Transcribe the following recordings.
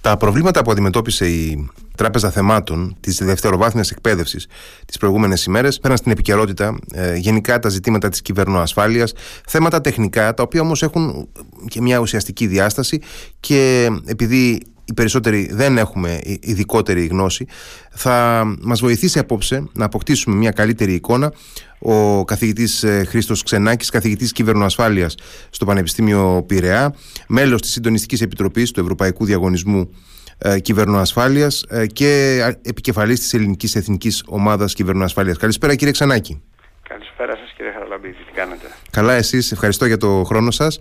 Τα προβλήματα που αντιμετώπισε η Τράπεζα Θεμάτων της δευτεροβάθμιας εκπαίδευσης τις προηγούμενες ημέρες πέραν στην επικαιρότητα ε, γενικά τα ζητήματα της κυβερνοασφάλειας, θέματα τεχνικά, τα οποία όμως έχουν και μια ουσιαστική διάσταση και επειδή οι περισσότεροι δεν έχουμε ειδικότερη γνώση, θα μας βοηθήσει απόψε να αποκτήσουμε μια καλύτερη εικόνα ο καθηγητής ε, Χρήστος Ξενάκης, καθηγητής κυβερνοασφάλειας στο Πανεπιστήμιο Πειραιά, μέλος της Συντονιστικής Επιτροπής του Ευρωπαϊκού Διαγωνισμού ε, Κυβερνοασφάλειας ε, και επικεφαλής της Ελληνικής Εθνικής Ομάδας Κυβερνοασφάλειας. Καλησπέρα κύριε Ξενάκη. Καλησπέρα σας κύριε Χαραλαμπίδη, τι κάνετε; Καλά εσείς, ευχαριστώ για το χρόνο σας.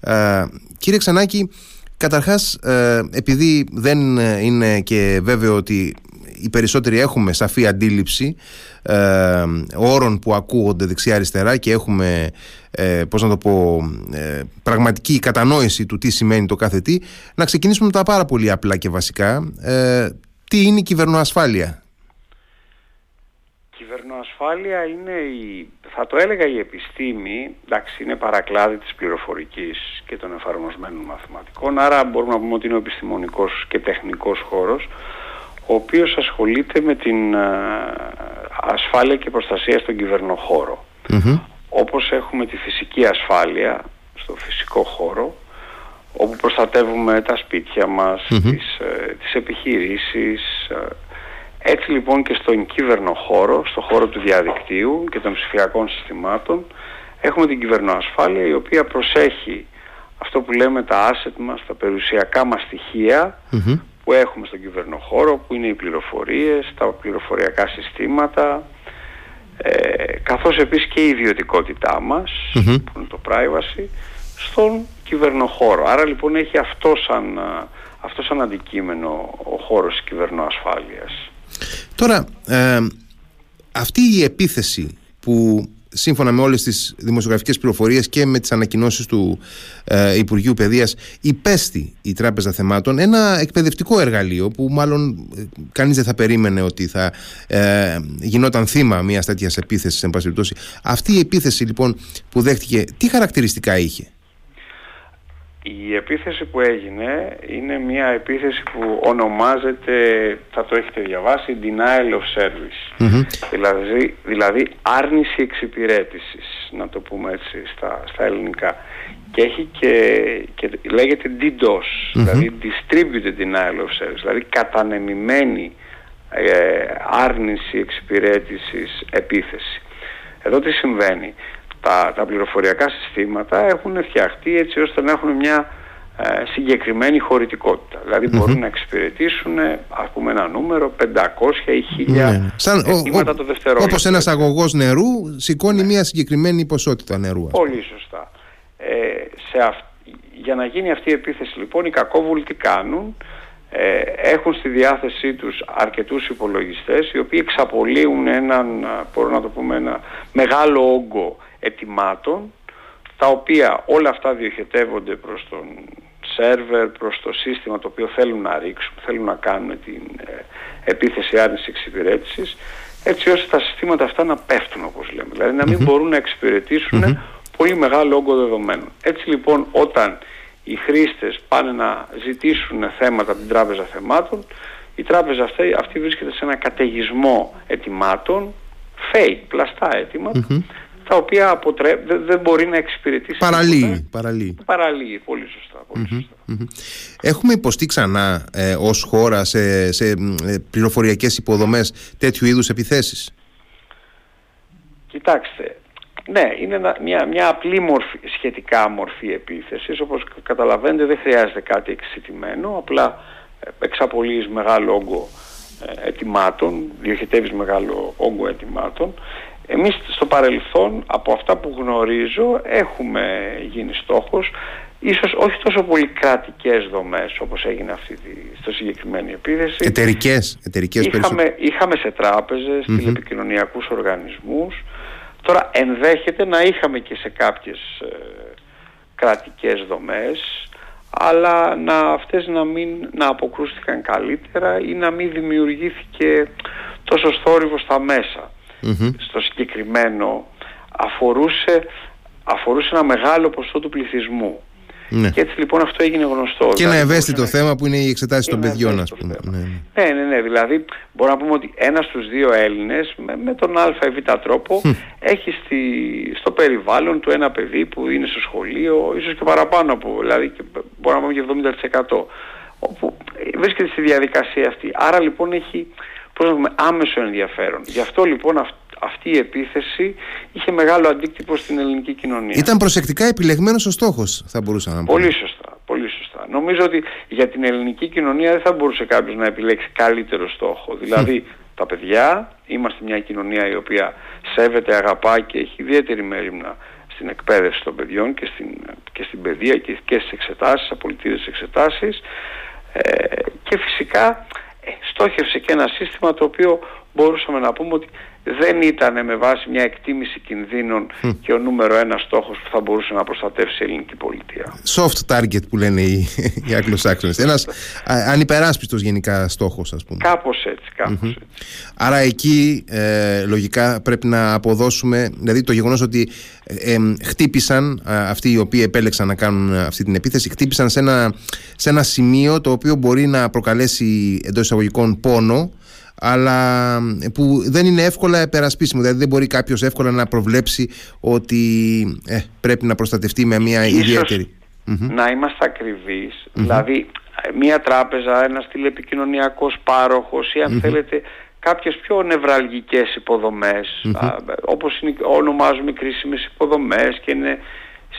Ε, κύριε Ξενάκη, Καταρχάς, ε, επειδή δεν είναι και βέβαιο ότι οι περισσότεροι έχουμε σαφή αντίληψη ε, όρων που ακούγονται δεξιά-αριστερά και έχουμε, ε, πώς να το πω, ε, πραγματική κατανόηση του τι σημαίνει το κάθε τι, να ξεκινήσουμε με τα πάρα πολύ απλά και βασικά. Ε, τι είναι η κυβερνοασφάλεια; Κυβερνοασφάλεια είναι η, θα το έλεγα η επιστήμη, εντάξει είναι παρακλάδι της πληροφορικής και των εφαρμοσμένων μαθηματικών, άρα μπορούμε να πούμε ότι είναι ο επιστημονικός και τεχνικός χώρος, ο οποίος ασχολείται με την ασφάλεια και προστασία στον κυβερνοχώρο. Όπως έχουμε τη φυσική ασφάλεια στο φυσικό χώρο, όπου προστατεύουμε τα σπίτια μας, mm τις, ε, τις επιχειρήσεις, ε, έτσι λοιπόν και στον κύβερνο χώρο, στο χώρο του διαδικτύου και των ψηφιακών συστημάτων έχουμε την κυβερνοασφάλεια η οποία προσέχει αυτό που λέμε τα asset μας, τα περιουσιακά μας στοιχεια που έχουμε στον κυβερνοχώρο που είναι οι πληροφορίες, τα πληροφοριακά συστήματα ε, καθώς επίσης και η ιδιωτικότητά μας που είναι το privacy στον κυβερνοχώρο. Άρα λοιπόν έχει αυτό σαν, αυτό σαν αντικείμενο ο χώρος της κυβερνοασφάλειας. Τώρα, ε, αυτή η επίθεση που σύμφωνα με όλες τις δημοσιογραφικές πληροφορίες και με τις ανακοινώσεις του ε, Υπουργείου Παιδείας υπέστη η Τράπεζα Θεμάτων ένα εκπαιδευτικό εργαλείο που μάλλον ε, κανείς δεν θα περίμενε ότι θα ε, γινόταν θύμα μιας τέτοιας επίθεσης εν πάση Αυτή η επίθεση λοιπόν που δέχτηκε τι χαρακτηριστικά είχε; Η επίθεση που έγινε είναι μια επίθεση που ονομάζεται, θα το έχετε διαβάσει, denial of service. Δηλαδή, δηλαδή άρνηση εξυπηρέτησης, να το πούμε έτσι στα, στα ελληνικά. Και έχει και, και λέγεται DDoS, δηλαδή distributed denial of service, δηλαδή κατανεμημένη ε, άρνηση εξυπηρέτησης επίθεση. Εδώ τι συμβαίνει; Τα, τα πληροφοριακά συστήματα έχουν φτιαχτεί έτσι ώστε να έχουν μια ε, συγκεκριμένη χωρητικότητα. Δηλαδή μπορούν να εξυπηρετήσουν ας πούμε ένα νούμερο 500 ή 1000 ναι. Σαν, αιτήματα το δευτερόλεπτο. Όπως ένας αγωγός νερού σηκώνει ναι. μια συγκεκριμένη ποσότητα νερού. Πολύ σωστά. Ε, σε για να γίνει αυτή η επίθεση λοιπόν οι κακόβουλοι τι κάνουν; Ε, έχουν στη διάθεσή τους αρκετούς υπολογιστές οι οποίοι εξαπολύουν έναν, μπορώ να το πούμε, ένα μεγάλο όγκο ετοιμάτων τα οποία όλα αυτά διοχετεύονται προς τον σερβερ, προς το σύστημα το οποίο θέλουν να ρίξουν, θέλουν να κάνουν την ε, επίθεση άρνησης εξυπηρέτησης έτσι ώστε τα συστήματα αυτά να πέφτουν όπως λέμε, δηλαδή να μην μπορούν να εξυπηρετησουν πολύ μεγάλο όγκο δεδομένων. Έτσι λοιπόν όταν οι χρήστες πάνε να ζητήσουν θέματα από την τράπεζα θεμάτων, η τράπεζα αυτή, αυτή βρίσκεται σε ένα καταιγισμό ετοιμάτων, fake, πλαστά τα οποία αποτρέ... δεν, μπορεί να εξυπηρετήσει. Παραλύει. Παραλύει. Παραλύει. Πολύ σωστά. Πολύ Έχουμε υποστεί ξανά ε, ως χώρα σε, σε ε, πληροφοριακές υποδομές τέτοιου είδους επιθέσεις; Κοιτάξτε, ναι, είναι μια, μια απλή μορφή, σχετικά μορφή επίθεσης. Όπως καταλαβαίνετε δεν χρειάζεται κάτι εξητημένο, απλά ε, εξαπολύεις μεγάλο όγκο ε, ετοιμάτων, διοχετεύεις μεγάλο όγκο ετοιμάτων εμείς στο παρελθόν από αυτά που γνωρίζω έχουμε γίνει στόχος ίσως όχι τόσο πολύ κρατικές δομές όπως έγινε αυτή τη, στο συγκεκριμένη επίθεση. Εταιρικές, εταιρικές είχαμε, είχαμε σε τράπεζες, mm-hmm. τηλεπικοινωνιακούς οργανισμούς. Τώρα ενδέχεται να είχαμε και σε κάποιες ε, κρατικές δομές αλλά να αυτές να μην να αποκρούστηκαν καλύτερα ή να μην δημιουργήθηκε τόσο θόρυβος στα μέσα στο συγκεκριμένο αφορούσε, αφορούσε ένα μεγάλο ποσό του πληθυσμού. Ναι. Και έτσι λοιπόν αυτό έγινε γνωστό. Και ένα δηλαδή, ευαίσθητο θέμα που είναι οι εξετάσει των παιδιών, ας πούμε. Ναι, ναι, ναι, ναι, ναι. Δηλαδή, μπορούμε να πούμε ότι ένας στους δύο Έλληνες με, με, τον Α ή Β τρόπο έχει στη, στο περιβάλλον του ένα παιδί που είναι στο σχολείο, ίσως και παραπάνω από, δηλαδή, και μπορούμε να πούμε και 70%. Όπου βρίσκεται στη διαδικασία αυτή. Άρα λοιπόν έχει πώς πούμε, άμεσο ενδιαφέρον. Γι' αυτό λοιπόν αυτό αυτή η επίθεση είχε μεγάλο αντίκτυπο στην ελληνική κοινωνία. Ήταν προσεκτικά επιλεγμένος ο στόχος, θα μπορούσα να πω. Πολύ σωστά, πολύ σωστά. Νομίζω ότι για την ελληνική κοινωνία δεν θα μπορούσε κάποιος να επιλέξει καλύτερο στόχο. Δηλαδή, τα παιδιά, είμαστε μια κοινωνία η οποία σέβεται, αγαπά και έχει ιδιαίτερη μέρημνα στην εκπαίδευση των παιδιών και στην, και στην παιδεία και, και στις εξετάσεις, απολυτήρες εξετάσεις ε, και φυσικά ε, στόχευσε και ένα σύστημα το οποίο μπορούσαμε να πούμε ότι δεν ήταν με βάση μια εκτίμηση κινδύνων και ο νούμερο ένας στόχος που θα μπορούσε να προστατεύσει η ελληνική πολιτεία. Soft target που λένε οι, οι Άγγλο-Σάξονες. Ένας ανυπεράσπιστος γενικά στόχος ας πούμε. Κάπως έτσι, κάπως έτσι. Άρα εκεί ε, λογικά πρέπει να αποδώσουμε, δηλαδή το γεγονός ότι ε, χτύπησαν αυτοί οι οποίοι επέλεξαν να κάνουν αυτή την επίθεση, χτύπησαν σε ένα, σε ένα σημείο το οποίο μπορεί να προκαλέσει εντός εισαγωγικών πόνο αλλά που δεν είναι εύκολα επερασπίσιμο. Δηλαδή δεν μπορεί κάποιος εύκολα να προβλέψει ότι ε, πρέπει να προστατευτεί με μια Ίσως ιδιαίτερη. Να είμαστε Δηλαδή μια τράπεζα, ένας τηλεπικοινωνιακός πάροχος ή αν θέλετε κάποιες πιο νευραλγικές υποδομές όπως είναι, ονομάζουμε κρίσιμες υποδομές και είναι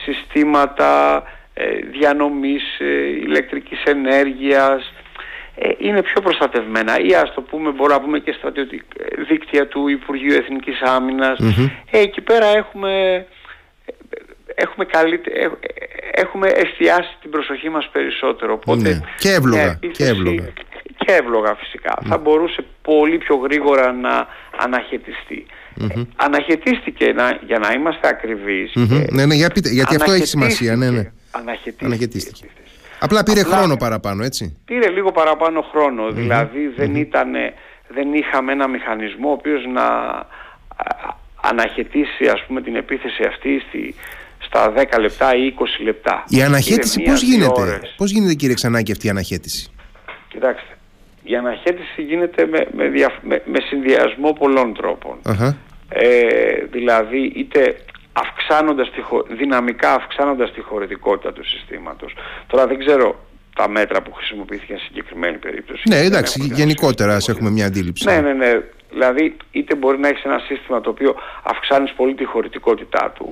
συστήματα ε, διανομής ε, ηλεκτρικής ενέργειας ε, είναι πιο προστατευμένα ή ας το πούμε μπορούμε να πούμε και στα δίκτυα του Υπουργείου Εθνικής ε, εκεί πέρα έχουμε έχουμε, ε, έχουμε εστιάσει την προσοχή μας περισσότερο. Οπότε ναι. και εύλογα και εύλογα, και εύλογα φυσικά. Θα μπορούσε πολύ πιο γρήγορα να αναχαιτιστεί. Αναχαιτίστηκε να, για να είμαστε ακριβείς ναι, ναι, για πείτε, γιατί αυτό έχει σημασία ναι, ναι. αναχαιτίστηκε. Απλά πήρε χρόνο παραπάνω, έτσι. Πήρε λίγο παραπάνω δηλαδή δεν, ήτανε, δεν είχαμε ένα μηχανισμό ο οποίος να αναχαιτήσει ας πούμε την επίθεση αυτή στη, στα 10 λεπτά ή 20 λεπτά. Η αναχέτηση πώς γίνεται, πώς γίνεται κύριε Ξανάκη αυτή η αναχέτηση; Κοιτάξτε, η αναχέτηση γίνεται με, με, με, συνδυασμό πολλών Ε, δηλαδή είτε αυξάνοντας τη, δυναμικά αυξάνοντας τη χωρητικότητα του συστήματος. Τώρα δεν ξέρω τα μέτρα που χρησιμοποιήθηκαν σε συγκεκριμένη περίπτωση. Ναι, εντάξει, γενικότερα ας έχουμε μια αντίληψη. Ναι, ναι, ναι. Δηλαδή, είτε μπορεί να έχεις ένα σύστημα το οποίο αυξάνεις πολύ τη χωρητικότητά του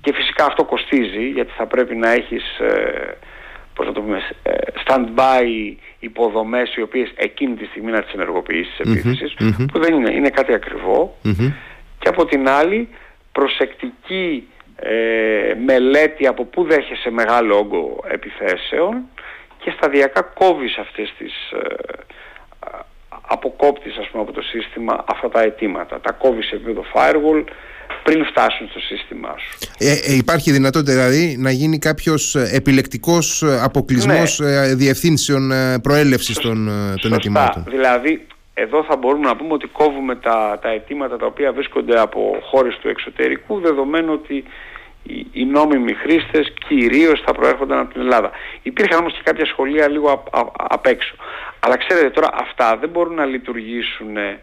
και φυσικά αυτό κοστίζει γιατί θα πρέπει να έχεις ε, πώς να το πούμε, ε, stand-by υποδομές οι οποίες εκείνη τη στιγμή να τις ενεργοποιήσεις της επιθεσης που δεν είναι, είναι κάτι και από την άλλη προσεκτική ε, μελέτη από πού δέχεσαι μεγάλο όγκο επιθέσεων και σταδιακά κόβεις αυτές τις ε, αποκόπτεις ας πούμε από το σύστημα αυτά τα αιτήματα. Τα κόβεις σε επίπεδο firewall πριν φτάσουν στο σύστημά σου. Ε, ε υπάρχει δυνατότητα δηλαδή να γίνει κάποιος ε, επιλεκτικός αποκλεισμός ναι. διευθύνσεων προέλευσης των, των αιτημάτων; Δηλαδή εδώ θα μπορούμε να πούμε ότι κόβουμε τα, τα αιτήματα τα οποία βρίσκονται από χώρες του εξωτερικού δεδομένου ότι οι, οι νόμιμοι χρήστες κυρίως θα προέρχονταν από την Ελλάδα. Υπήρχαν όμως και κάποια σχολεία λίγο απ' έξω. Αλλά ξέρετε τώρα αυτά δεν μπορούν να λειτουργήσουν ε,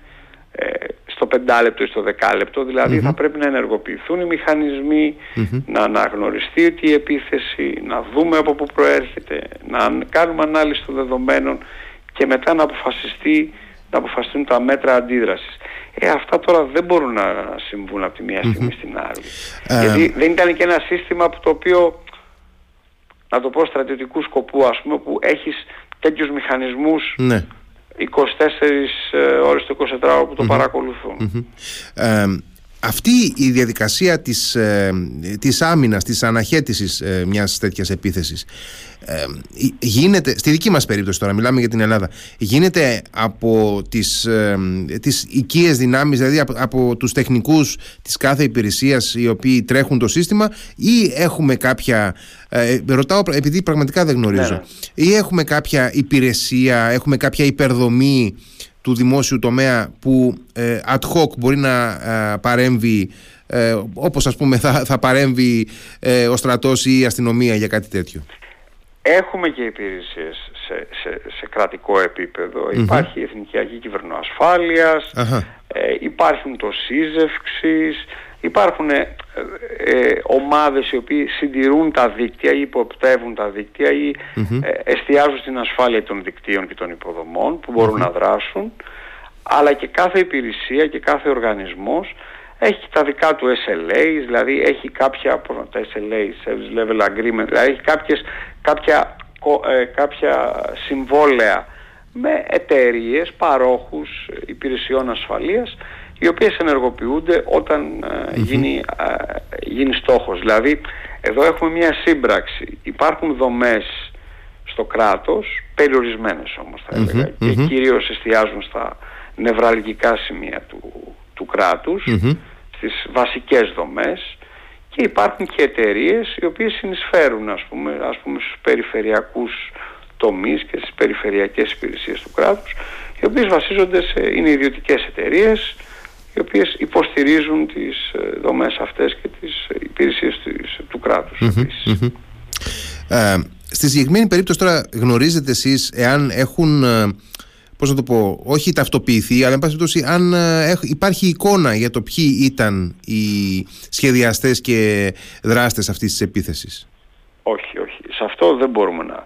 στο πεντάλεπτο ή στο δεκάλεπτο, δηλαδη θα πρέπει να ενεργοποιηθούν οι μηχανισμοι να αναγνωριστεί ότι η επίθεση, να δούμε από πού προέρχεται, να κάνουμε ανάλυση των δεδομένων και μετά να αποφασιστεί να αποφασιστούν τα μέτρα αντίδρασης. Ε, αυτά τώρα δεν μπορούν να συμβούν από τη μία στιγμή στην άλλη. Ε, Γιατί δεν ήταν και ένα σύστημα από το οποίο, να το πω στρατιωτικού σκοπού ας πούμε, που έχεις τέτοιους μηχανισμούς ναι. 24 ε, ώρες το 24 που το παρακολουθούν αυτή η διαδικασία της, ε, της άμυνας, της αναχέτησης ε, μιας τέτοιας επίθεσης ε, γίνεται, στη δική μας περίπτωση τώρα μιλάμε για την Ελλάδα γίνεται από τις, ε, τις οικίες δυνάμεις δηλαδή από, από τους τεχνικούς της κάθε υπηρεσίας οι οποίοι τρέχουν το σύστημα ή έχουμε κάποια ε, ρωτάω επειδή πραγματικά δεν γνωρίζω ναι. ή έχουμε κάποια υπηρεσία έχουμε κάποια υπερδομή του δημόσιου τομέα που ε, ad hoc μπορεί να ε, παρέμβει ε, όπως ας πούμε θα, θα παρέμβει ε, ο στρατός ή η αστυνομία για κάτι τέτοιο. Έχουμε και υπηρεσίες σε, σε, σε κρατικό Υπάρχει η Εθνική Αγή Κυβερνοασφάλειας, ε, υπάρχουν το σύζευξης, υπάρχουν ε, ε, ομάδες οι οποίοι συντηρούν τα δίκτυα ή υποπτεύουν τα δίκτυα ή ε, εστιάζουν στην ασφάλεια των δικτύων και των υποδομών που μπορουν να δράσουν. Αλλά και κάθε υπηρεσία και κάθε οργανισμός έχει τα δικά του SLAs, δηλαδή έχει κάποια, τα SLA, Service Level Agreement, δηλαδή έχει κάποιες, κάποια, ε, κάποια συμβόλαια με εταιρείες, παρόχους υπηρεσιών ασφαλείας οι οποίες ενεργοποιούνται όταν ε, γίνει, ε, γίνει στόχος. Δηλαδή εδώ έχουμε μια σύμπραξη. Υπάρχουν δομές στο κράτος, περιορισμένες όμως θα ελεγα και κυρίως εστιάζουν στα νευραλγικά σημεία του, του κράτους, στις βασικές δομές. Και υπάρχουν και εταιρείες οι οποίες συνεισφέρουν ας πούμε, ας πούμε στους περιφερειακούς τομείς και στις περιφερειακές υπηρεσίες του κράτους οι οποίες βασίζονται σε, είναι ιδιωτικές εταιρείες οι οποίες υποστηρίζουν τις ε, δομές αυτές και τις υπηρεσίες του κράτους ε, στη συγκεκριμένη περίπτωση τώρα γνωρίζετε εσείς εάν έχουν ε, Πώς να το πω, όχι ταυτοποιηθεί, αλλά εν πάση περιπτώσει, αν ε, υπάρχει εικόνα για το ποιοι ήταν οι σχεδιαστές και δράστες αυτής της επίθεσης; Όχι, όχι. Σε αυτό δεν μπορούμε να.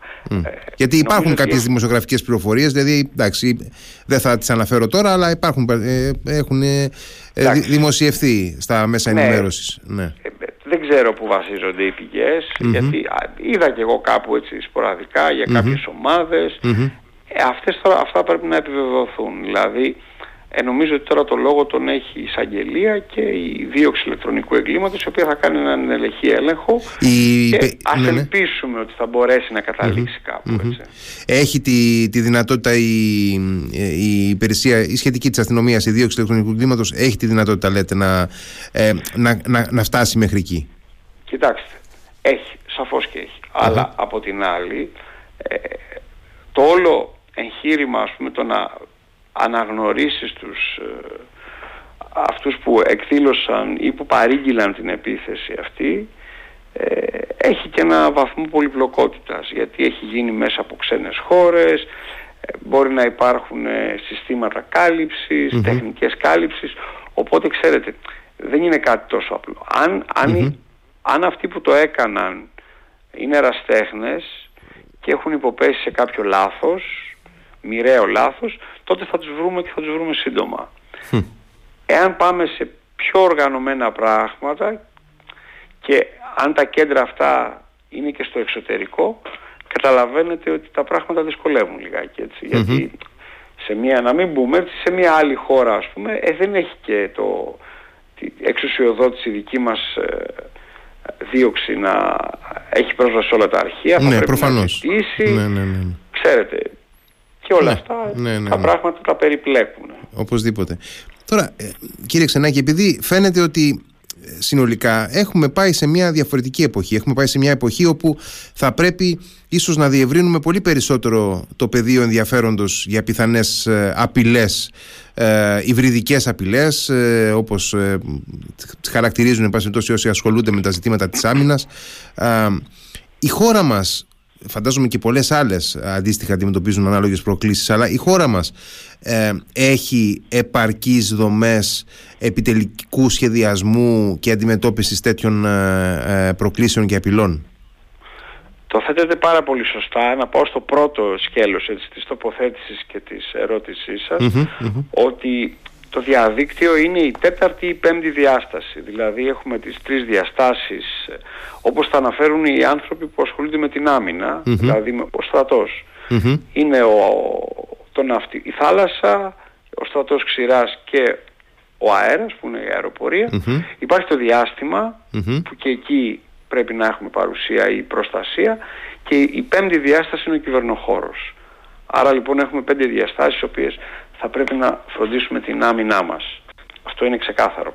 Ε, Γιατί υπάρχουν κάποιες ότι... δημοσιογραφικές πληροφορίες, δηλαδή εντάξει, δεν θα τις αναφέρω τώρα, αλλά υπάρχουν, ε, έχουν ε, δημοσιευθεί στα μέσα ναι. ενημέρωσης. Ναι. Ε, δεν ξέρω που βασίζονται οι πηγες γιατί είδα και εγώ κάπου έτσι σποραδικά για κάποιες ομάδες. Ε, αυτές τώρα, αυτά πρέπει να επιβεβαιωθούν. Δηλαδή, ε, νομίζω ότι τώρα το λόγο τον έχει η εισαγγελία και η δίωξη ηλεκτρονικού εγκλήματος η οποία θα κάνει έναν ελεγχή έλεγχο η... και ας ναι, ναι. ελπίσουμε ότι θα μπορέσει να καταλήξει κάπου έτσι. Έχει τη, τη δυνατότητα η, η υπηρεσία, η σχετική της αστυνομίας, η δίωξη ηλεκτρονικού εγκλήματος έχει τη δυνατότητα λέτε να, ε, να, να, να, φτάσει μέχρι εκεί; Κοιτάξτε, έχει, σαφώς και έχει. Αλλά από την άλλη ε, το όλο εγχείρημα ας πούμε το να αναγνωρίσεις τους ε, αυτούς που εκδήλωσαν ή που παρήγγειλαν την επίθεση αυτή ε, έχει και ένα βαθμό πολυπλοκότητας γιατί έχει γίνει μέσα από ξένες χώρες ε, μπορεί να υπάρχουν συστήματα τεχνικές κάλυψης. Οπότε ξέρετε δεν είναι κάτι τόσο απλό. Αν, αν, αν αυτοί που το έκαναν είναι εραστέχνες και έχουν υποπέσει σε κάποιο λάθος μοιραίο λάθος, τότε θα τους βρούμε και θα τους βρούμε σύντομα. Εάν πάμε σε πιο οργανωμένα πράγματα και αν τα κέντρα αυτά είναι και στο εξωτερικό, καταλαβαίνετε ότι τα πράγματα δυσκολεύουν λιγάκι Γιατί σε μια, να μην μπούμε, σε μια άλλη χώρα ας πούμε, ε, δεν έχει και το, τη εξουσιοδότηση δική μας ε, δίωξη να έχει πρόσβαση σε όλα τα αρχεία, θα ναι, πρέπει προφανώς. να ναι, ναι, ναι. Ξέρετε, και όλα ναι, αυτά ναι, ναι, τα πράγματα τα περιπλέκουν. Οπωσδήποτε. Τώρα, ε, κύριε Ξενάκη, επειδή φαίνεται ότι ε, συνολικά έχουμε πάει σε μια διαφορετική εποχή. Έχουμε πάει σε μια εποχή όπου θα πρέπει ίσως να διευρύνουμε πολύ περισσότερο το πεδίο ενδιαφέροντος για πιθανές ε, απειλές, ε, υβριδικές απειλές, ε, όπως ε, χαρακτηρίζουν εν όσοι ασχολούνται με τα ζητήματα της άμυνας. η χώρα μας φαντάζομαι και πολλές άλλες αντίστοιχα αντιμετωπίζουν ανάλογες προκλήσεις αλλά η χώρα μας ε, έχει επαρκείς δομές επιτελικού σχεδιασμού και αντιμετώπισης τέτοιων ε, ε, προκλήσεων και απειλών. Το θέτετε πάρα πολύ σωστά. Να πάω στο πρώτο σκέλος έτσι, της τοποθέτησης και της ερώτησής σας ότι το διαδίκτυο είναι η τέταρτη ή πέμπτη διάσταση. Δηλαδή έχουμε τις τρεις διαστάσεις όπως τα αναφέρουν οι άνθρωποι που ασχολούνται με την αμυνα δηλαδή ο στρατος Είναι ο, το ναυτι, η θάλασσα, ο στρατός ξηράς και ο αέρας που είναι η αεροπορία. Υπάρχει το διαστημα που και εκεί πρέπει να έχουμε παρουσία ή προστασία και η πέμπτη διάσταση είναι ο κυβερνοχώρος. Άρα λοιπόν έχουμε πέντε διαστάσεις οι οποίες θα πρέπει να φροντίσουμε την άμυνά μας. Αυτό είναι ξεκάθαρο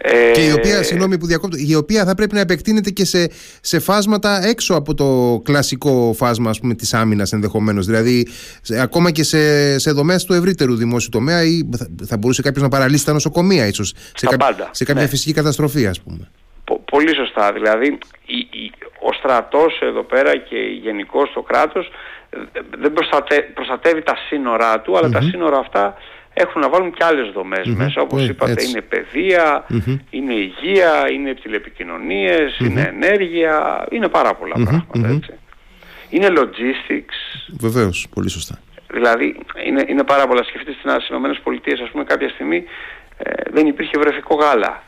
Ε... Και η οποία, συγγνώμη που διακόπτω, η οποία θα πρέπει να επεκτείνεται και σε, σε φάσματα έξω από το κλασικό φάσμα ας πούμε, της άμυνας ενδεχομένως. Δηλαδή ακόμα και σε, σε δομές του ευρύτερου δημόσιου τομέα ή θα, θα μπορούσε κάποιος να παραλύσει τα νοσοκομεία ίσως σε, κα, σε κάποια ναι. φυσική καταστροφή ας πούμε. πολύ σωστά. Δηλαδή η, ο στρατός εδώ πέρα και γενικώς το κράτος δεν προστατεύει τα σύνορά του, αλλά τα σύνορα αυτά έχουν να βάλουν και άλλες μέσα, όπως mm είπατε είναι είναι υγεία, είναι τηλεπικοινωνίες, είναι ενέργεια, είναι πάρα πολλά πράγματα έτσι. Είναι logistics. Βεβαίως, πολύ σωστά. Δηλαδή είναι, είναι πάρα πολλά. Σκεφτείτε στις Ηνωμένες Πολιτείες ας πούμε κάποια στιγμή ε, δεν υπήρχε βρεφικό γάλα.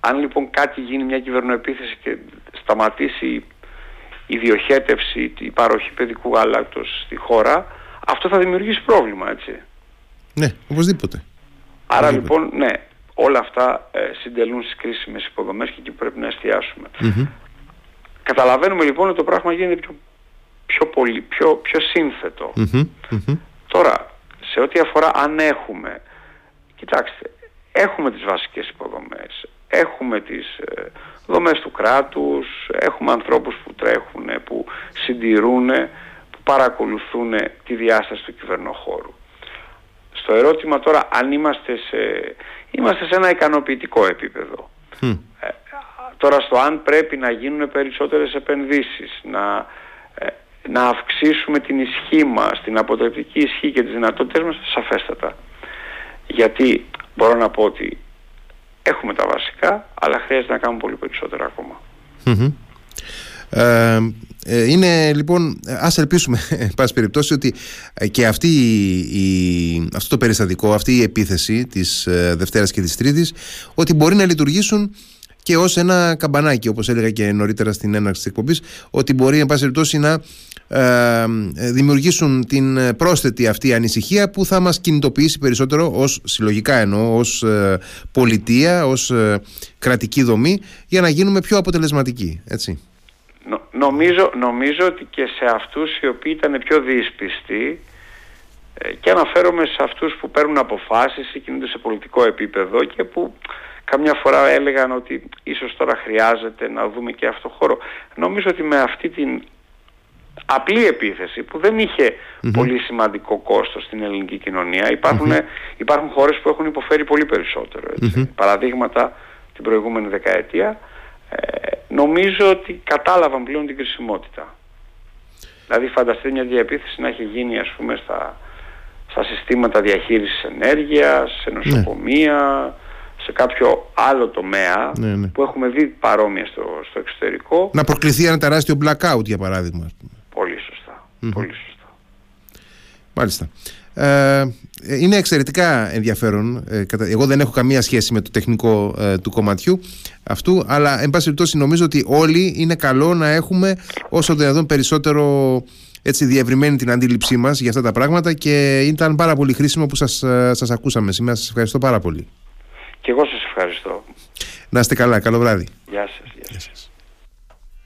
Αν λοιπόν κάτι γίνει μια κυβερνοεπίθεση και σταματήσει η διοχέτευση, η παροχή παιδικού γάλακτος στη χώρα, αυτό θα δημιουργήσει πρόβλημα, έτσι. Ναι, οπωσδήποτε. Άρα λοιπόν, ναι, όλα αυτά ε, συντελούν στις κρίσιμες υποδομές και εκεί πρέπει να εστιασουμε Καταλαβαίνουμε λοιπόν ότι το πράγμα γίνεται πιο, πιο, πολύ, πιο, πιο συνθετο Τώρα, σε ό,τι αφορά αν έχουμε, κοιτάξτε, έχουμε τις βασικές υποδομές, έχουμε τις ε, δομές του κράτους, έχουμε ανθρώπους που τρέχουν, που συντηρούν, που παρακολουθούν τη διάσταση του κυβερνοχώρου. Στο ερώτημα τώρα αν είμαστε σε, είμαστε σε ένα ικανοποιητικό επίπεδο. Ε, τώρα στο αν πρέπει να γίνουν περισσότερες επενδύσεις, να, ε, να αυξήσουμε την ισχύ μας, την αποτρεπτική ισχύ και τις δυνατότητες μας, σαφέστατα. Γιατί μπορώ να πω ότι έχουμε τα βασικά, αλλά χρειάζεται να κάνουμε πολύ περισσότερα Ε, ε, είναι λοιπόν, ας ελπίσουμε εν πάση περιπτώσει ότι ε, και αυτή η, αυτό το περιστατικό, αυτή η επίθεση της ε, Δευτέρας και της Τρίτης ότι μπορεί να λειτουργήσουν και ως ένα καμπανάκι όπως έλεγα και νωρίτερα στην έναρξη της εκπομπής ότι μπορεί εν πάση περιπτώσει να ε, δημιουργήσουν την πρόσθετη αυτή ανησυχία που θα μας κινητοποιήσει περισσότερο ως συλλογικά εννοώ, ως πολιτεία, ως κρατική δομή για να γίνουμε πιο αποτελεσματικοί, έτσι νομίζω, νομίζω ότι και σε αυτούς οι οποίοι ήταν πιο δύσπιστοι ε, και αναφέρομαι σε αυτούς που παίρνουν αποφάσεις ή κινούνται σε πολιτικό επίπεδο και που καμιά φορά έλεγαν ότι ίσως τώρα χρειάζεται να δούμε και αυτό χώρο. Νομίζω ότι με αυτή την απλή επίθεση που δεν ειχε πολύ σημαντικό κόστος στην ελληνική κοινωνία υπάρχουν, υπάρχουν χώρες που έχουν υποφέρει πολύ περισσότερο. Παραδείγματα την προηγούμενη δεκαετία ε, νομίζω ότι κατάλαβαν πλέον την κρισιμότητα. Δηλαδή φανταστείτε μια διαπίθεση να έχει γίνει ας πούμε στα, στα συστήματα διαχείρισης ενέργειας, σε ναι. νοσοκομεία, σε κάποιο άλλο τομέα ναι, ναι. που έχουμε δει παρόμοια στο, στο εξωτερικό. Να προκληθεί ένα τεράστιο blackout για παράδειγμα. Πολύ σωστά. Πολύ σωστά. Μάλιστα. Ε, είναι εξαιρετικά ενδιαφέρον. Ε, εγώ δεν έχω καμία σχέση με το τεχνικό ε, του κομματιού αυτού, αλλά εν πάση περιπτώσει νομίζω ότι όλοι είναι καλό να έχουμε όσο δυνατόν περισσότερο έτσι διευρυμένη την αντίληψή μας για αυτά τα πράγματα και ήταν πάρα πολύ χρήσιμο που σας, σας ακούσαμε σήμερα. Σας ευχαριστώ πάρα πολύ. Και εγώ σας ευχαριστώ. Να είστε καλά. Καλό βράδυ. Γεια σας. Γεια σας.